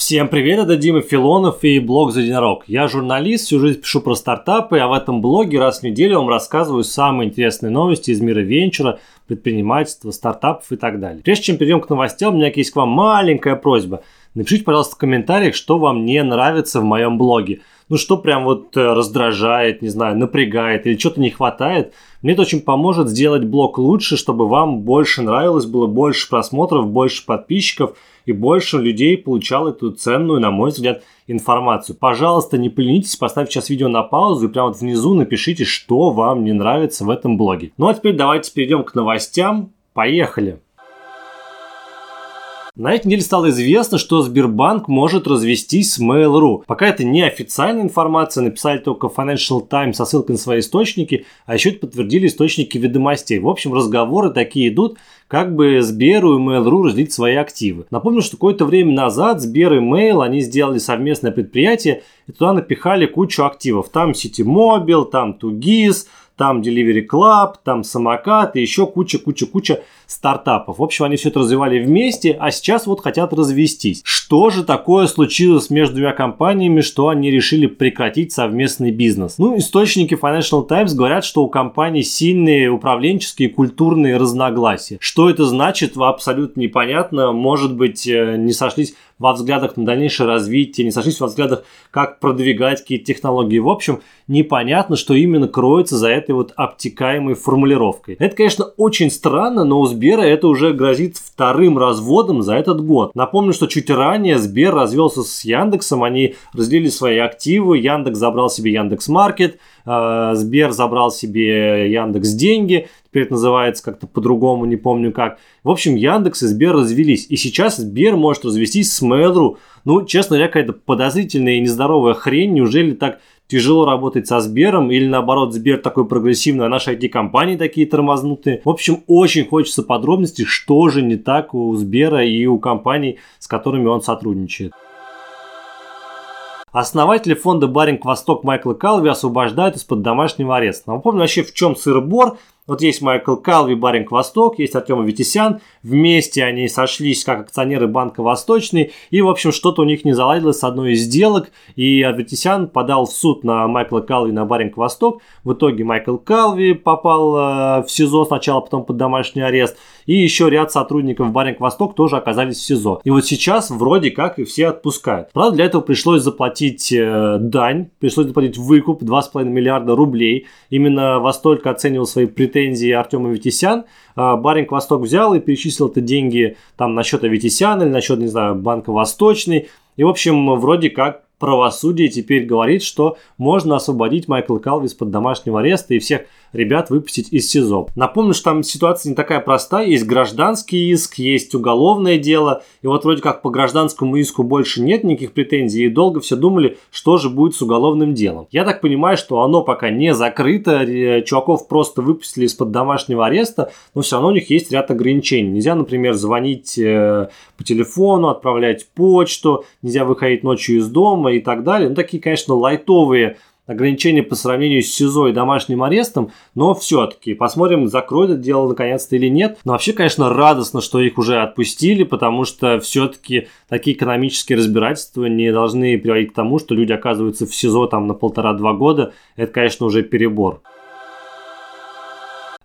Всем привет, это Дима Филонов и блог «За единорог». Я журналист, всю жизнь пишу про стартапы, а в этом блоге раз в неделю вам рассказываю самые интересные новости из мира венчура, предпринимательства, стартапов и так далее. Прежде чем перейдем к новостям, у меня есть к вам маленькая просьба. Напишите, пожалуйста, в комментариях, что вам не нравится в моем блоге. Ну, что прям вот э, раздражает, не знаю, напрягает или что-то не хватает. Мне это очень поможет сделать блог лучше, чтобы вам больше нравилось, было больше просмотров, больше подписчиков – и больше людей получал эту ценную, на мой взгляд, информацию. Пожалуйста, не поленитесь, поставьте сейчас видео на паузу и прямо вот внизу напишите, что вам не нравится в этом блоге. Ну а теперь давайте перейдем к новостям. Поехали! На этой неделе стало известно, что Сбербанк может развестись с Mail.ru. Пока это не официальная информация, написали только Financial Times со ссылкой на свои источники, а еще это подтвердили источники ведомостей. В общем, разговоры такие идут, как бы Сберу и Mail.ru разделить свои активы. Напомню, что какое-то время назад Сбер и Mail, они сделали совместное предприятие и туда напихали кучу активов. Там Ситимобил, там Тугис, там Delivery Club, там самокат и еще куча-куча-куча стартапов. В общем, они все это развивали вместе, а сейчас вот хотят развестись. Что же такое случилось между двумя компаниями, что они решили прекратить совместный бизнес? Ну, источники Financial Times говорят, что у компании сильные управленческие и культурные разногласия. Что это значит, абсолютно непонятно. Может быть, э, не сошлись во взглядах на дальнейшее развитие, не сошлись во взглядах, как продвигать какие-то технологии. В общем, непонятно, что именно кроется за этой вот обтекаемой формулировкой. Это, конечно, очень странно, но у Сбера это уже грозит вторым разводом за этот год. Напомню, что чуть ранее Сбер развелся с Яндексом, они разделили свои активы, Яндекс забрал себе Яндекс Маркет, э, Сбер забрал себе Яндекс деньги, теперь это называется как-то по-другому, не помню как. В общем, Яндекс и Сбер развелись, и сейчас Сбер может развестись с Mail.ru. Ну, честно говоря, какая-то подозрительная и нездоровая хрень, неужели так тяжело работать со Сбером, или наоборот, Сбер такой прогрессивный, а наши IT-компании такие тормознутые. В общем, очень хочется подробностей, что же не так у Сбера и у компаний, с которыми он сотрудничает. Основатели фонда Баринг Восток Майкла Калви освобождают из-под домашнего ареста. Напомню вообще, в чем сыр-бор. Вот есть Майкл Калви, Баринг Восток, есть Артем Витисян. Вместе они сошлись как акционеры Банка Восточный. И, в общем, что-то у них не заладилось с одной из сделок. И Витисян подал в суд на Майкла Калви на Баринг Восток. В итоге Майкл Калви попал э, в СИЗО сначала, потом под домашний арест. И еще ряд сотрудников Баринг Восток тоже оказались в СИЗО. И вот сейчас вроде как и все отпускают. Правда, для этого пришлось заплатить э, дань, пришлось заплатить выкуп 2,5 миллиарда рублей. Именно во столько оценивал свои претензии претензии Артема Витисян. А, Баринг Восток взял и перечислил это деньги там на счет Витисяна или на счет, не знаю, Банка Восточный. И, в общем, вроде как правосудие теперь говорит, что можно освободить Майкла Калвис под домашнего ареста и всех ребят выпустить из СИЗО. Напомню, что там ситуация не такая простая. Есть гражданский иск, есть уголовное дело. И вот вроде как по гражданскому иску больше нет никаких претензий. И долго все думали, что же будет с уголовным делом. Я так понимаю, что оно пока не закрыто. Чуваков просто выпустили из-под домашнего ареста. Но все равно у них есть ряд ограничений. Нельзя, например, звонить э, по телефону, отправлять почту. Нельзя выходить ночью из дома и так далее. Ну, такие, конечно, лайтовые ограничения по сравнению с СИЗО и домашним арестом, но все-таки посмотрим, закроют это дело наконец-то или нет. Но вообще, конечно, радостно, что их уже отпустили, потому что все-таки такие экономические разбирательства не должны приводить к тому, что люди оказываются в СИЗО там на полтора-два года. Это, конечно, уже перебор.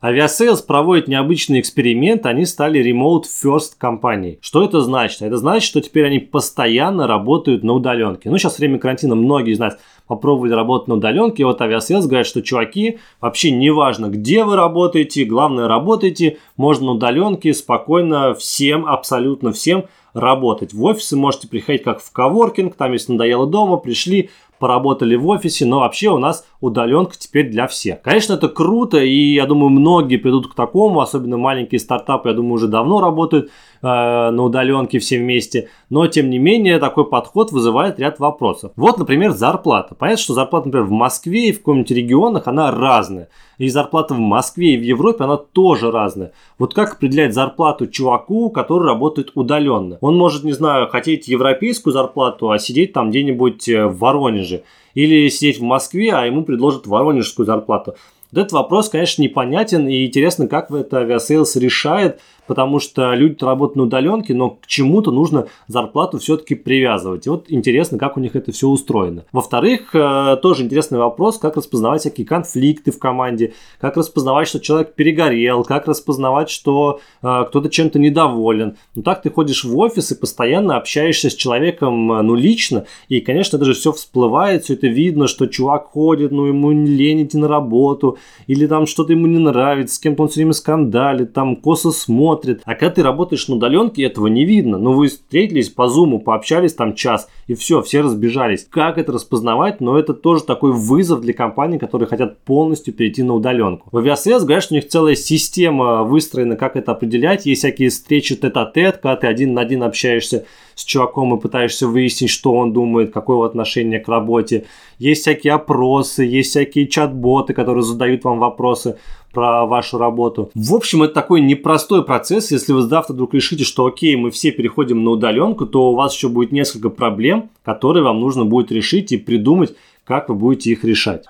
Aviasales проводит необычный эксперимент, они стали Remote First компанией. Что это значит? Это значит, что теперь они постоянно работают на удаленке. Ну, сейчас время карантина многие из нас попробовали работать на удаленке. И вот Aviasales говорят, что чуваки, вообще неважно, где вы работаете, главное работайте, можно на удаленке спокойно всем, абсолютно всем работать. В офисы можете приходить как в коворкинг, там если надоело дома, пришли, поработали в офисе, но вообще у нас удаленка теперь для всех. Конечно, это круто, и я думаю, многие придут к такому, особенно маленькие стартапы, я думаю, уже давно работают э, на удаленке все вместе, но тем не менее такой подход вызывает ряд вопросов. Вот, например, зарплата. Понятно, что зарплата, например, в Москве и в каком-нибудь регионах, она разная. И зарплата в Москве и в Европе, она тоже разная. Вот как определять зарплату чуваку, который работает удаленно? Он может, не знаю, хотеть европейскую зарплату, а сидеть там где-нибудь э, в Воронеже. Или сидеть в Москве, а ему предложат воронежскую зарплату. Вот этот вопрос, конечно, непонятен и интересно, как это Aviasales решает, потому что люди работают на удаленке, но к чему-то нужно зарплату все-таки привязывать. И вот интересно, как у них это все устроено. Во-вторых, э, тоже интересный вопрос, как распознавать всякие конфликты в команде, как распознавать, что человек перегорел, как распознавать, что э, кто-то чем-то недоволен. Ну так ты ходишь в офис и постоянно общаешься с человеком, э, ну лично, и, конечно, даже все всплывает, все это видно, что чувак ходит, ну ему лень идти на работу, или там что-то ему не нравится, с кем-то он все время скандалит, там косо смотрит. А когда ты работаешь на удаленке, этого не видно. Ну вы встретились по зуму, пообщались там час, и все, все разбежались. Как это распознавать? Но это тоже такой вызов для компаний, которые хотят полностью перейти на удаленку. В авиасвязь говорят, что у них целая система выстроена, как это определять. Есть всякие встречи тет-а-тет, когда ты один на один общаешься с чуваком и пытаешься выяснить, что он думает, какое его отношение к работе. Есть всякие опросы, есть всякие чат-боты, которые задают вам вопросы про вашу работу. В общем, это такой непростой процесс. Если вы завтра вдруг решите, что окей, мы все переходим на удаленку, то у вас еще будет несколько проблем, которые вам нужно будет решить и придумать, как вы будете их решать.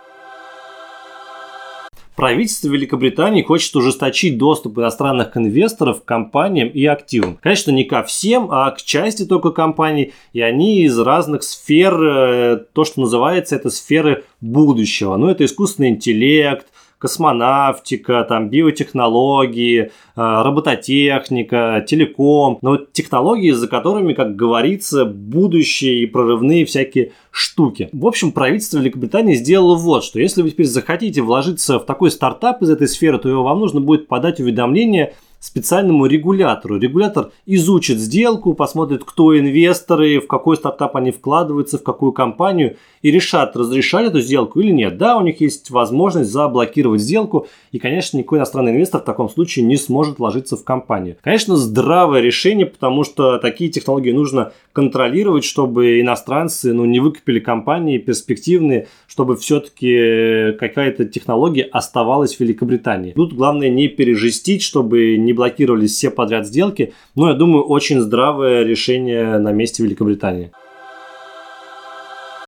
Правительство Великобритании хочет ужесточить доступ иностранных инвесторов к компаниям и активам. Конечно, не ко всем, а к части только компаний, и они из разных сфер, э, то, что называется, это сферы будущего. Ну, это искусственный интеллект, космонавтика, там, биотехнологии, э, робототехника, телеком. Но вот технологии, за которыми, как говорится, будущее и прорывные всякие штуки. В общем, правительство Великобритании сделало вот, что если вы теперь захотите вложиться в такой стартап из этой сферы, то вам нужно будет подать уведомление специальному регулятору. Регулятор изучит сделку, посмотрит, кто инвесторы, в какой стартап они вкладываются, в какую компанию, и решат, разрешать эту сделку или нет. Да, у них есть возможность заблокировать сделку, и, конечно, никакой иностранный инвестор в таком случае не сможет вложиться в компанию. Конечно, здравое решение, потому что такие технологии нужно контролировать, чтобы иностранцы ну, не выкупили компании перспективные, чтобы все-таки какая-то технология оставалась в Великобритании. Тут главное не пережестить, чтобы не блокировались все подряд сделки, но я думаю, очень здравое решение на месте Великобритании.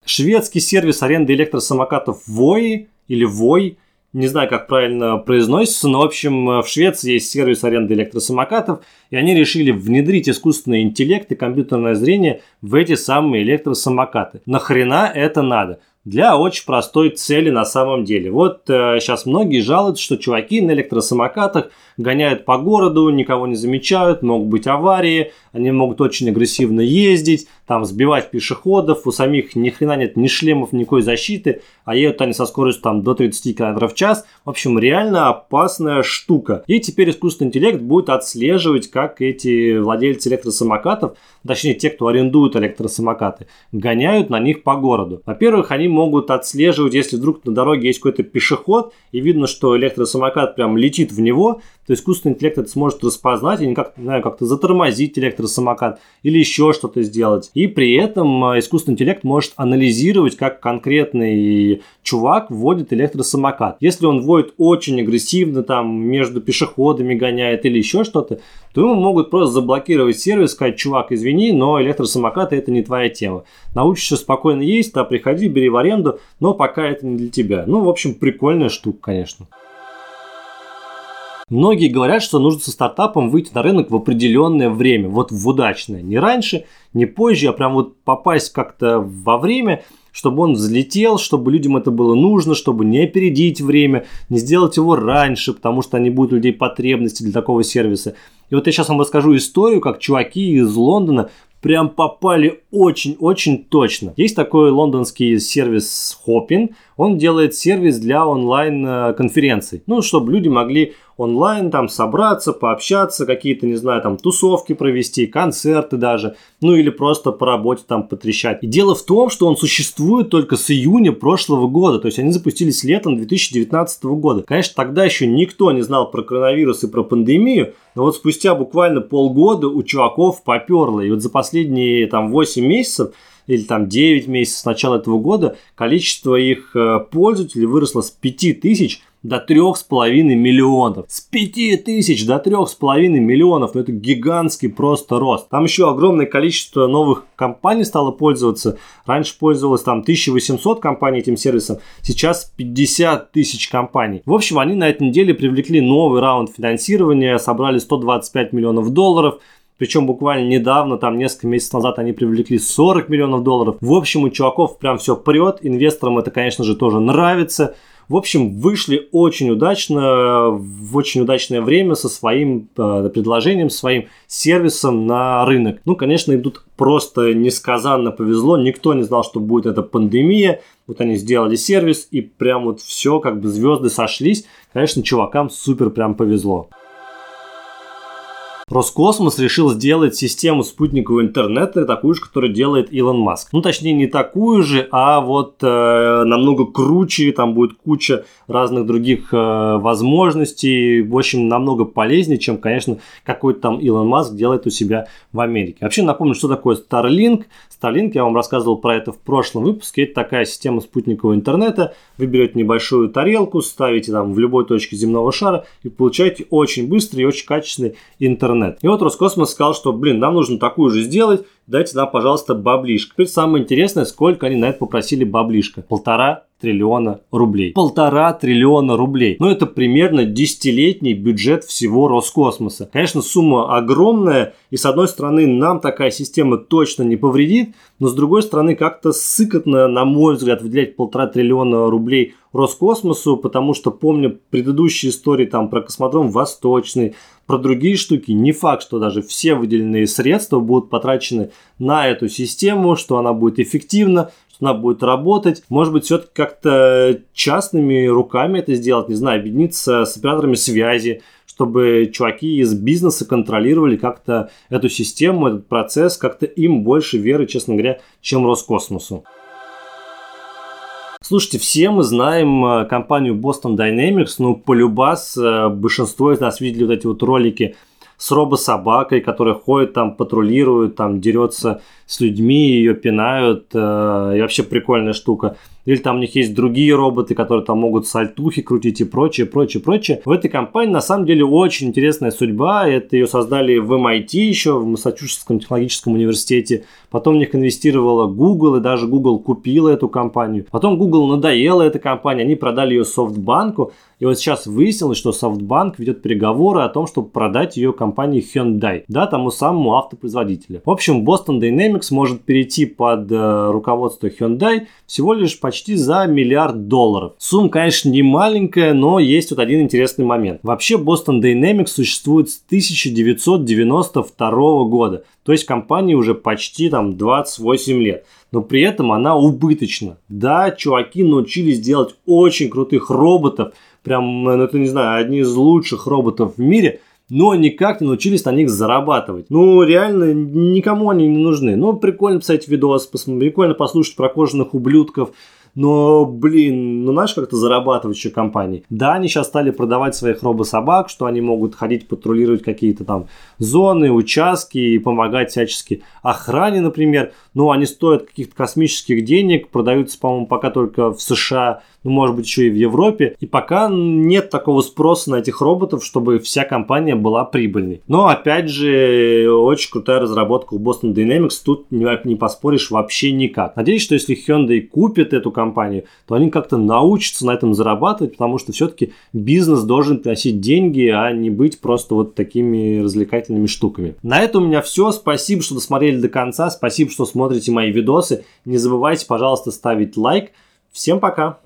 Шведский сервис аренды электросамокатов Voi или Voi не знаю, как правильно произносится, но, в общем, в Швеции есть сервис аренды электросамокатов, и они решили внедрить искусственный интеллект и компьютерное зрение в эти самые электросамокаты. Нахрена это надо? Для очень простой цели на самом деле. Вот э, сейчас многие жалуются, что чуваки на электросамокатах гоняют по городу, никого не замечают, могут быть аварии, они могут очень агрессивно ездить, там сбивать пешеходов, у самих ни хрена нет ни шлемов, никакой защиты, а едут они со скоростью там до 30 км в час. В общем, реально опасная штука. И теперь искусственный интеллект будет отслеживать, как эти владельцы электросамокатов, точнее те, кто арендует электросамокаты, гоняют на них по городу. Во-первых, они могут отслеживать, если вдруг на дороге есть какой-то пешеход, и видно, что электросамокат прям летит в него, то искусственный интеллект это сможет распознать и как, знаю, как-то затормозить электросамокат или еще что-то сделать. И при этом а, искусственный интеллект может анализировать, как конкретный чувак вводит электросамокат. Если он вводит очень агрессивно, там между пешеходами гоняет или еще что-то, то ему могут просто заблокировать сервис, сказать, чувак, извини, но электросамокаты это не твоя тема. Научишься спокойно есть, да, приходи, бери в аренду, но пока это не для тебя. Ну, в общем, прикольная штука, конечно. Многие говорят, что нужно со стартапом выйти на рынок в определенное время, вот в удачное. Не раньше, не позже, а прям вот попасть как-то во время, чтобы он взлетел, чтобы людям это было нужно, чтобы не опередить время, не сделать его раньше, потому что не будет у людей потребности для такого сервиса. И вот я сейчас вам расскажу историю, как чуваки из Лондона прям попали очень-очень точно. Есть такой лондонский сервис Hopin. Он делает сервис для онлайн-конференций. Ну, чтобы люди могли онлайн там собраться, пообщаться, какие-то, не знаю, там тусовки провести, концерты даже, ну или просто по работе там потрещать. И дело в том, что он существует только с июня прошлого года, то есть они запустились летом 2019 года. Конечно, тогда еще никто не знал про коронавирус и про пандемию, но вот спустя буквально полгода у чуваков поперло. И вот за последние там 8 месяцев или там 9 месяцев с начала этого года количество их э, пользователей выросло с 5 тысяч до 3,5 миллионов. С 5 тысяч до 3,5 миллионов. Ну, это гигантский просто рост. Там еще огромное количество новых компаний стало пользоваться. Раньше пользовалось там 1800 компаний этим сервисом. Сейчас 50 тысяч компаний. В общем, они на этой неделе привлекли новый раунд финансирования. Собрали 125 миллионов долларов. Причем буквально недавно, там несколько месяцев назад они привлекли 40 миллионов долларов. В общем, у чуваков прям все прет. Инвесторам это, конечно же, тоже нравится. В общем, вышли очень удачно, в очень удачное время со своим э, предложением, своим сервисом на рынок. Ну, конечно, им тут просто несказанно повезло. Никто не знал, что будет эта пандемия. Вот они сделали сервис, и прям вот все, как бы звезды сошлись. Конечно, чувакам супер прям повезло. Роскосмос решил сделать систему спутникового интернета такую же, которую делает Илон Маск. Ну, точнее, не такую же, а вот э, намного круче, там будет куча разных других э, возможностей, в общем, намного полезнее, чем, конечно, какой-то там Илон Маск делает у себя в Америке. Вообще, напомню, что такое Starlink. Starlink, я вам рассказывал про это в прошлом выпуске, это такая система спутникового интернета. Вы берете небольшую тарелку, ставите там в любой точке земного шара и получаете очень быстрый и очень качественный интернет интернет. И вот Роскосмос сказал, что, блин, нам нужно такую же сделать, дайте нам, пожалуйста, баблишко. Теперь самое интересное, сколько они на это попросили баблишка. Полтора триллиона рублей. Полтора триллиона рублей. Ну, это примерно десятилетний бюджет всего Роскосмоса. Конечно, сумма огромная, и с одной стороны, нам такая система точно не повредит, но с другой стороны, как-то сыкотно, на мой взгляд, выделять полтора триллиона рублей Роскосмосу, потому что помню предыдущие истории там про космодром Восточный, про другие штуки. Не факт, что даже все выделенные средства будут потрачены на эту систему, что она будет эффективна, что она будет работать. Может быть, все-таки как-то частными руками это сделать, не знаю, объединиться с операторами связи, чтобы чуваки из бизнеса контролировали как-то эту систему, этот процесс, как-то им больше веры, честно говоря, чем Роскосмосу. Слушайте, все мы знаем э, компанию Boston Dynamics, ну, полюбас, э, большинство из нас видели вот эти вот ролики с робособакой, которая ходит там, патрулирует, там, дерется с людьми, ее пинают, э, и вообще прикольная штука. Или там у них есть другие роботы, которые там могут сальтухи крутить и прочее, прочее, прочее. В этой компании на самом деле очень интересная судьба. Это ее создали в MIT еще, в Массачусетском технологическом университете. Потом в них инвестировала Google, и даже Google купила эту компанию. Потом Google надоела эта компания, они продали ее SoftBank. И вот сейчас выяснилось, что SoftBank ведет переговоры о том, чтобы продать ее компании Hyundai, да, тому самому автопроизводителю. В общем, Boston Dynamics может перейти под э, руководство Hyundai всего лишь почти за миллиард долларов. Сумма, конечно, не маленькая, но есть вот один интересный момент. Вообще Boston Dynamics существует с 1992 года. То есть компании уже почти там 28 лет. Но при этом она убыточна. Да, чуваки научились делать очень крутых роботов. Прям, ну это не знаю, одни из лучших роботов в мире но никак не научились на них зарабатывать. Ну, реально, никому они не нужны. Ну, прикольно писать видос, прикольно послушать про кожаных ублюдков, но, блин, ну знаешь, как-то зарабатывать еще компании. Да, они сейчас стали продавать своих робособак, что они могут ходить патрулировать какие-то там зоны, участки и помогать всячески охране, например. Но они стоят каких-то космических денег, продаются, по-моему, пока только в США, ну, может быть, еще и в Европе. И пока нет такого спроса на этих роботов, чтобы вся компания была прибыльной. Но, опять же, очень крутая разработка у Boston Dynamics, тут не, не поспоришь вообще никак. Надеюсь, что если Hyundai купит эту компанию, то они как-то научатся на этом зарабатывать, потому что все-таки бизнес должен приносить деньги, а не быть просто вот такими развлекательными штуками. На этом у меня все. Спасибо, что досмотрели до конца. Спасибо, что смотрите мои видосы. Не забывайте, пожалуйста, ставить лайк. Всем пока!